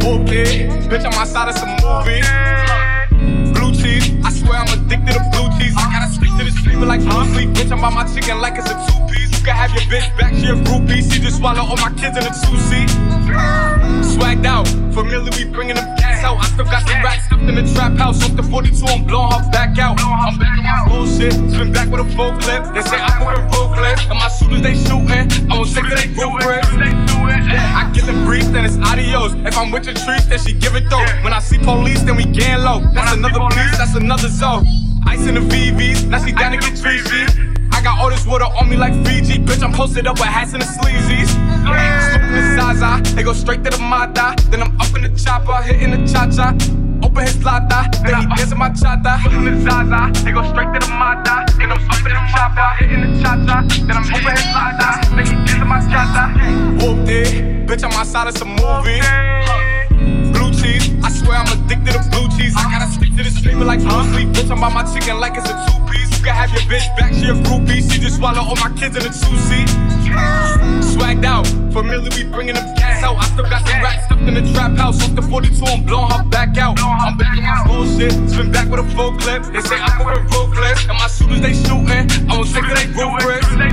Whoopty. Bitch, I'm outside of some movie. Blue cheese. I swear I'm addicted to blue cheese. I gotta stick to this flavor like blue sleep. Bitch, I'm by my chicken like it's a two piece. You can have your bitch back, she a groupie. She just swallow all my kids in a two seat. Swagged out, familiar, we bringing them gas out. I still got some racks stuffed in the trap house. Off the 42, I'm blowing her back out. I'm back on my bullshit, spin back with a full clip. They say I'm moving full clip, and my shooters they shooting. I won't take they roof brief, then it's adios. If I'm with your trees, then she give it though. When I see police, then we gang low. That's another police, that's another zone. Ice in the VVs, now she down to get treachy. I got all this water on me like Fiji. Bitch, I'm posted up with hats and the sleazies. Smoking the Zaza, they go straight to the Mata. Then I'm up in the chopper, hitting the cha cha. Open his lata, then he dancing my chata. Smoking the Zaza, they go straight to the Mata. Then I'm up in the chopper, hitting the cha cha. Then I'm open his lata, then he dancing my chata. Whooped it, bitch, I'm outside of some movie. Blue cheese, I swear I'm addicted to blue cheese. I gotta stick to the flavor like blue sleep. Bitch, I'm by my chicken like it's a two piece. You can have your bitch back, she a groupie. She just swallow all my kids in a two seat. Swagged out, familiar, we bringing them gas out. I still got some racks stuffed in the trap house. Off the 42, I'm blowing her back out. I'm back on my bullshit, spin back with a full clip. They say I'm full clip, and my shooters they shooting. I won't take they bricks.